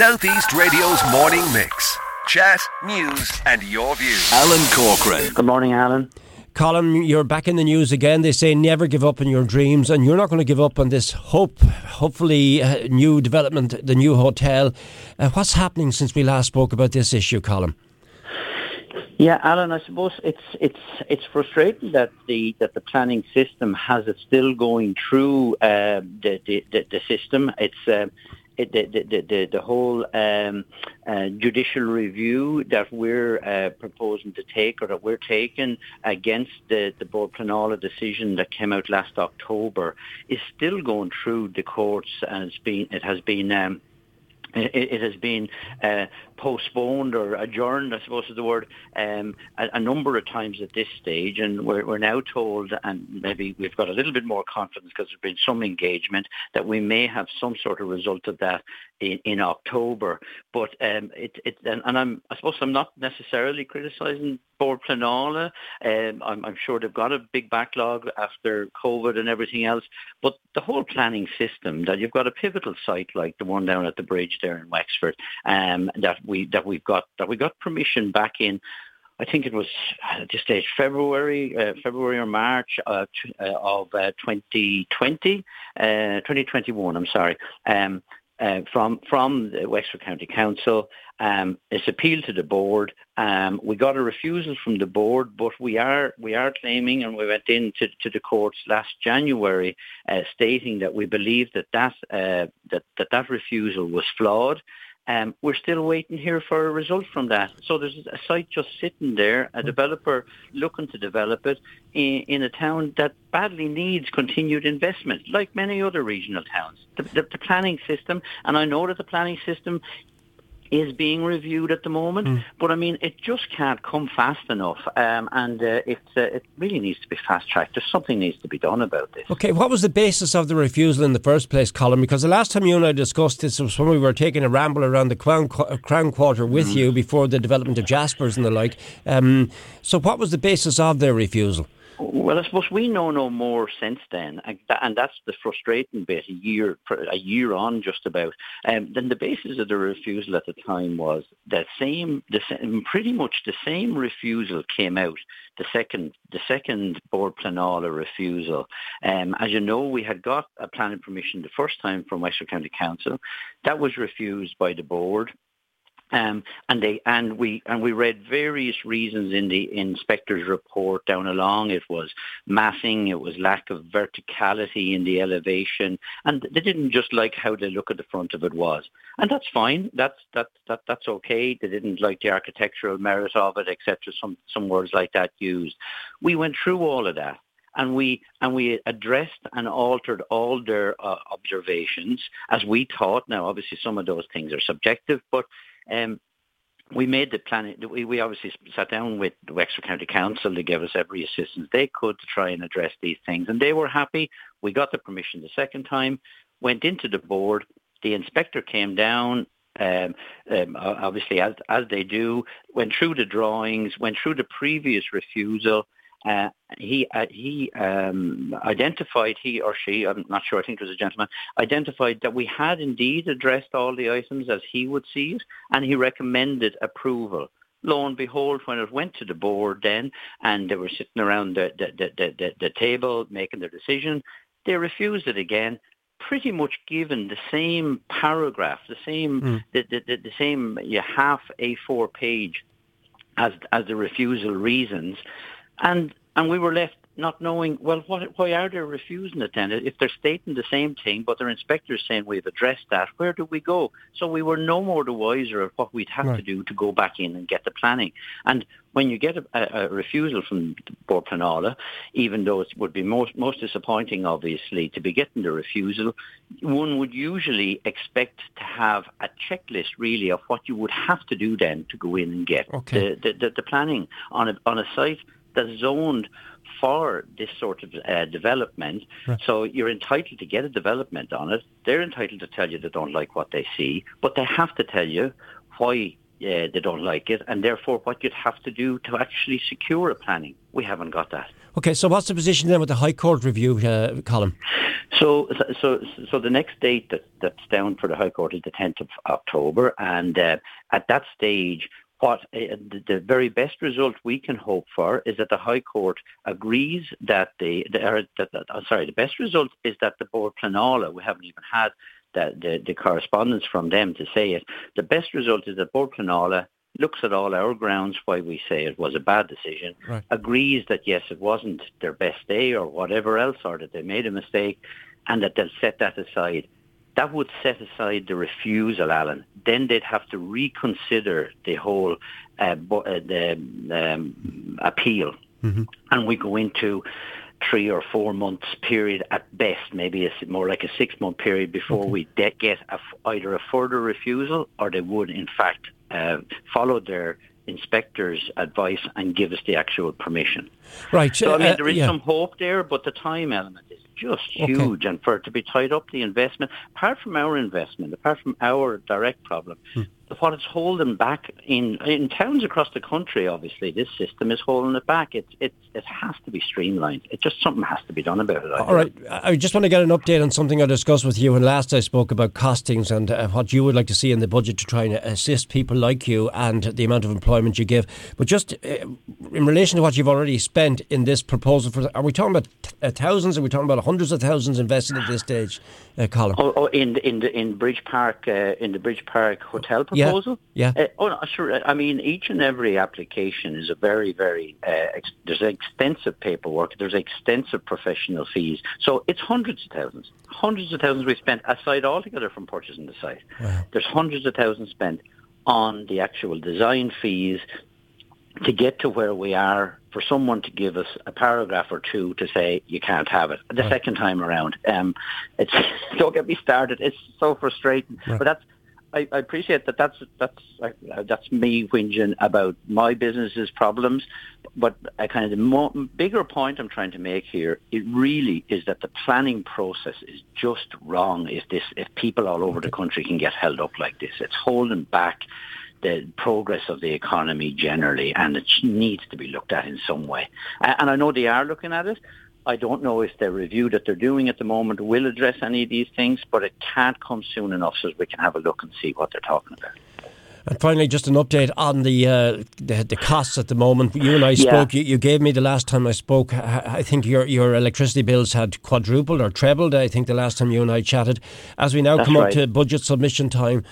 Southeast Radio's morning mix. Chat, news, and your views. Alan Corcoran. Good morning, Alan. Colin, you're back in the news again. They say never give up on your dreams, and you're not going to give up on this hope. Hopefully, uh, new development, the new hotel. Uh, what's happening since we last spoke about this issue, Colin? Yeah, Alan, I suppose it's it's it's frustrating that the that the planning system has it still going through uh, the, the, the the system. It's uh, it, the, the, the, the whole um, uh, judicial review that we're uh, proposing to take or that we're taking against the, the Bord Pleanála decision that came out last October is still going through the courts and it's been, it has been um, it, it, has been uh, postponed or adjourned, I suppose is the word, um, a, a, number of times at this stage. And we're, we're, now told, and maybe we've got a little bit more confidence because there's been some engagement, that we may have some sort of result of that in, in October. But um, it, it, and, and I'm, I suppose I'm not necessarily criticising Bord Pleanála. Um, I'm, I'm sure they've got a big backlog after COVID and everything else. But the whole planning system, that you've got a pivotal site like the one down at the bridge there in Wexford, um, that we that we've got that we got permission back in. I think it was at this stage February, uh, February or March uh, uh, of 2020, uh, 2021. Uh, I'm sorry. Um, uh, from from the Wexford County Council. Um, it's appealed to the board. Um, we got a refusal from the board, but we are we are claiming, and we went into to the courts last January, uh, stating that we believe that that, uh, that that that refusal was flawed. Um, we're still waiting here for a result from that. So there's a site just sitting there, a developer looking to develop it in, in a town that badly needs continued investment, like many other regional towns. The, the, the planning system, and I know that the planning system is being reviewed at the moment. Mm. But I mean, it just can't come fast enough, um, and uh, it uh, it really needs to be fast tracked. There's something needs to be done about this. Okay, what was the basis of the refusal in the first place, Colin? Because the last time you and I discussed this was when we were taking a ramble around the Crown, Crown Quarter with mm. you before the development of Jaspers and the like. Um, so, what was the basis of their refusal? Well, I suppose we know no more since then, and that's the frustrating bit. A year, a year on, just about. Um, then the basis of the refusal at the time was the same, the same, pretty much the same refusal came out. The second, the second Bord Pleanála refusal. Um, as you know, we had got a planning permission the first time from Wexford County Council. That was refused by the board. Um, and they and we and we read various reasons in the inspector's report down along. It was massing, it was lack of verticality in the elevation, and they didn't just like how the look at the front of it was, and that's fine. That's that that that's okay. They didn't like the architectural merit of it, etc. Some some words like that used. We went through all of that and we and we addressed and altered all their uh, observations as we thought. Now, obviously, some of those things are subjective, but um, we made the plan. We, we obviously sat down with the Wexford County Council. They gave us every assistance they could to try and address these things, and they were happy. We got the permission the second time. Went into the board. The inspector came down. Um, um, obviously, as as they do, went through the drawings, went through the previous refusal, uh, he uh, he um, identified he or she I'm not sure I think it was a gentleman identified that we had indeed addressed all the items as he would see it, and he recommended approval. Lo and behold, when it went to the board then, and they were sitting around the the, the, the, the table making their decision, they refused it again pretty much given the same paragraph, the same mm. the, the, the, the, same yeah, half A4 page as as the refusal reasons, and and we were left not knowing, well, what, why are they refusing it then? If they're stating the same thing, but their inspectors saying we've addressed that, where do we go? So we were no more the wiser of what we'd have right. to do to go back in and get the planning. And when you get a, a, a refusal from Bord Pleanála, even though it would be most, most disappointing, obviously, to be getting the refusal, one would usually expect to have a checklist, really, of what you would have to do then to go in and get okay. the, the, the, the planning on a, on a site that's zoned for this sort of uh, development. Right. So you're entitled to get a development on it. They're entitled to tell you they don't like what they see, but they have to tell you why uh, they don't like it, and therefore what you'd have to do to actually secure a planning. We haven't got that. Okay, so what's the position then with the High Court review, uh, Colin? So, so, so the next date that, that's down for the High Court is the 10th of October, and uh, at that stage, what uh, the, the, very best result we can hope for is that the High Court agrees that the, the or that, that, oh, sorry, the best result is that the Bord Pleanála, we haven't even had the, the, the correspondence from them to say it. The best result is that Bord Pleanála looks at all our grounds why we say it was a bad decision, right. agrees that yes, it wasn't their best day or whatever else, or that they made a mistake, and that they'll set that aside. That would set aside the refusal, Alan. Then they'd have to reconsider the whole uh, uh, the um, appeal, mm-hmm. and we go into three or four months period at best, maybe it's more like a six month period before okay. we de- get a, either a further refusal or they would in fact uh, follow their inspector's advice and give us the actual permission. Right. So I mean, uh, there is yeah. some hope there, but the time element just huge, okay. and for it to be tied up the investment, apart from our investment, apart from our direct problem, hmm what is holding back in in towns across the country. Obviously, this system is holding it back. It it it has to be streamlined. It just something has to be done about it. I All right, I just want to get an update on something I discussed with you when last I spoke about costings and uh, what you would like to see in the budget to try and assist people like you and the amount of employment you give. But just uh, in relation to what you've already spent in this proposal, for are we talking about uh, thousands? Are we talking about hundreds of thousands invested at this stage, uh, Colin? Oh, oh, in in the in Bridge Park uh, in the Bridge Park hotel proposal. Yeah. yeah. Uh, oh, no, sure. I mean, each and every application is a very, very. Uh, ex- there's extensive paperwork. There's extensive professional fees. So it's hundreds of thousands, hundreds of thousands we spent aside altogether from purchasing the site. Wow. There's hundreds of thousands spent on the actual design fees to get to where we are for someone to give us a paragraph or two to say you can't have it the right. second time around um it's don't get me started it's so frustrating right. but that's I, I, appreciate that. That's that's uh, that's me whinging about my business's problems, but a kind of the more, bigger point I'm trying to make here, it really is that the planning process is just wrong. If this, if people all over the country can get held up like this, it's holding back the progress of the economy generally, and it needs to be looked at in some way. And I know they are looking at it. I don't know if the review that they're doing at the moment will address any of these things, but it can't come soon enough so we can have a look and see what they're talking about. And finally, just an update on the uh, the, the, costs at the moment. You and I spoke. Yeah. You, you, gave me the last time I spoke. I think your your electricity bills had quadrupled or trebled. I think the last time you and I chatted. As we now That's come right. up to budget submission time,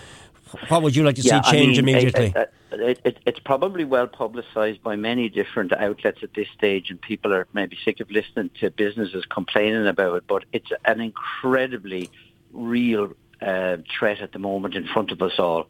what would you like to yeah, see change I mean, immediately? I, it, it, it's probably well publicised by many different outlets at this stage, and people are maybe sick of listening to businesses complaining about it. But it's an incredibly real uh, threat at the moment in front of us all.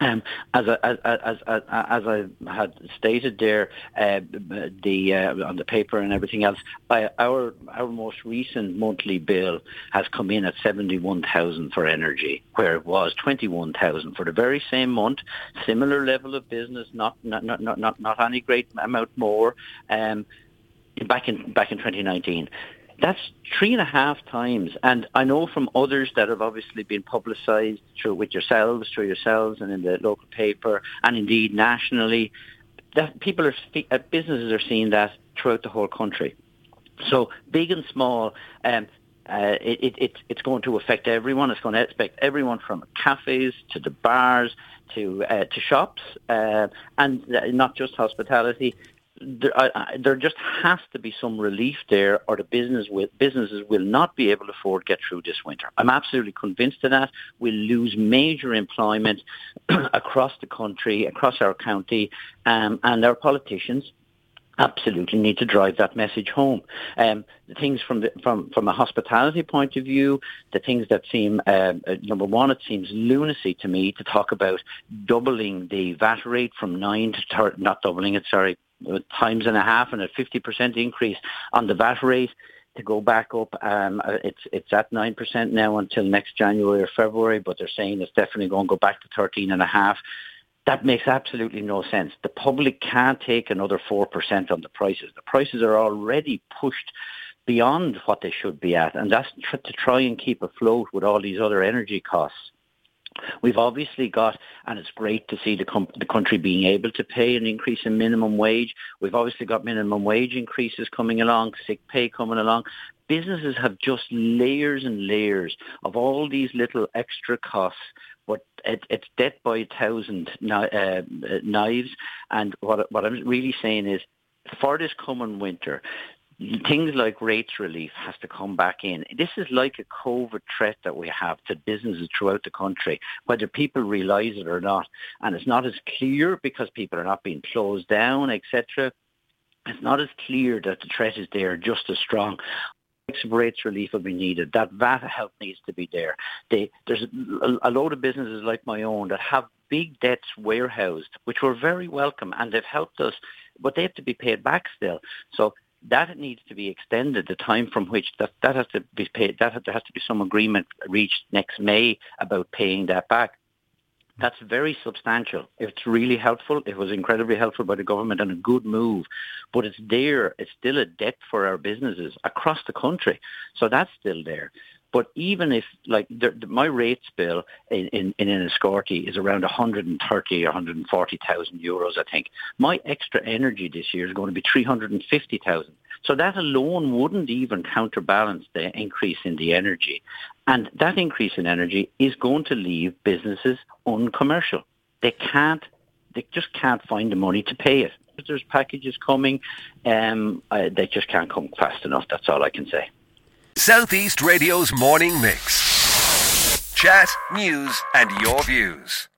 Um, as, I, as, as, as, I had stated there, uh, the uh, on the paper and everything else, our our most recent monthly bill has come in at seventy one thousand for energy, where it was twenty one thousand for the very same month. Similar level of business, not not not not not any great amount more. Um, back in back in twenty nineteen. That's three and a half times. And I know from others that have obviously been publicised through with yourselves, through yourselves and in the local paper and indeed nationally, that people are, uh, businesses are seeing that throughout the whole country. So big and small, um, uh, it, it, it's going to affect everyone. It's going to affect everyone from cafes to the bars to uh, to shops, uh, and uh, not just hospitality there, there just has to be some relief there, or the business will, businesses will not be able to afford get through this winter. I'm absolutely convinced of that. We'll lose major employment across the country, across our county, um, and our politicians absolutely need to drive that message home. Um, the things from the, from from a hospitality point of view, the things that seem uh, uh, number one, it seems lunacy to me to talk about doubling the VAT rate from nine to thir- not doubling it, sorry, times and a half and a 50% increase on the VAT rate to go back up. Um, uh, it's it's at nine percent now until next January or February, but they're saying it's definitely going to go back to thirteen and a half. That makes absolutely no sense. The public can't take another four percent on the prices. The prices are already pushed beyond what they should be at, and that's to try and keep afloat with all these other energy costs We've obviously got, and it's great to see the, com- the country being able to pay an increase in minimum wage. We've obviously got minimum wage increases coming along, sick pay coming along. Businesses have just layers and layers of all these little extra costs but it, it's death by a thousand uh, knives. And what, what I'm really saying is, for this coming winter, things like rates relief has to come back in. This is like a COVID threat that we have to businesses throughout the country, whether people realise it or not. And it's not as clear because people are not being closed down, etc. It's not as clear that the threat is there just as strong rates relief will be needed. That VAT help needs to be there. They, there's a, a load of businesses like my own that have big debts warehoused, which were very welcome and they've helped us, but they have to be paid back still. So that needs to be extended, the time from which that, that has to be paid, that there has to be some agreement reached next May about paying that back. That's very substantial. It's really helpful. It was incredibly helpful by the government and a good move. But it's there. It's still a debt for our businesses across the country. So that's still there. But even if, like, the, the, my rates bill in, in, in Enniscorthy is around 130 or 140,000 euros, I think. My extra energy this year is going to be 350,000. So that alone wouldn't even counterbalance the increase in the energy. And that increase in energy is going to leave businesses uncommercial. They can't, they just can't find the money to pay it. There's packages coming, um, uh, they just can't come fast enough. That's all I can say. Southeast Radio's morning mix. Chat, news, and your views.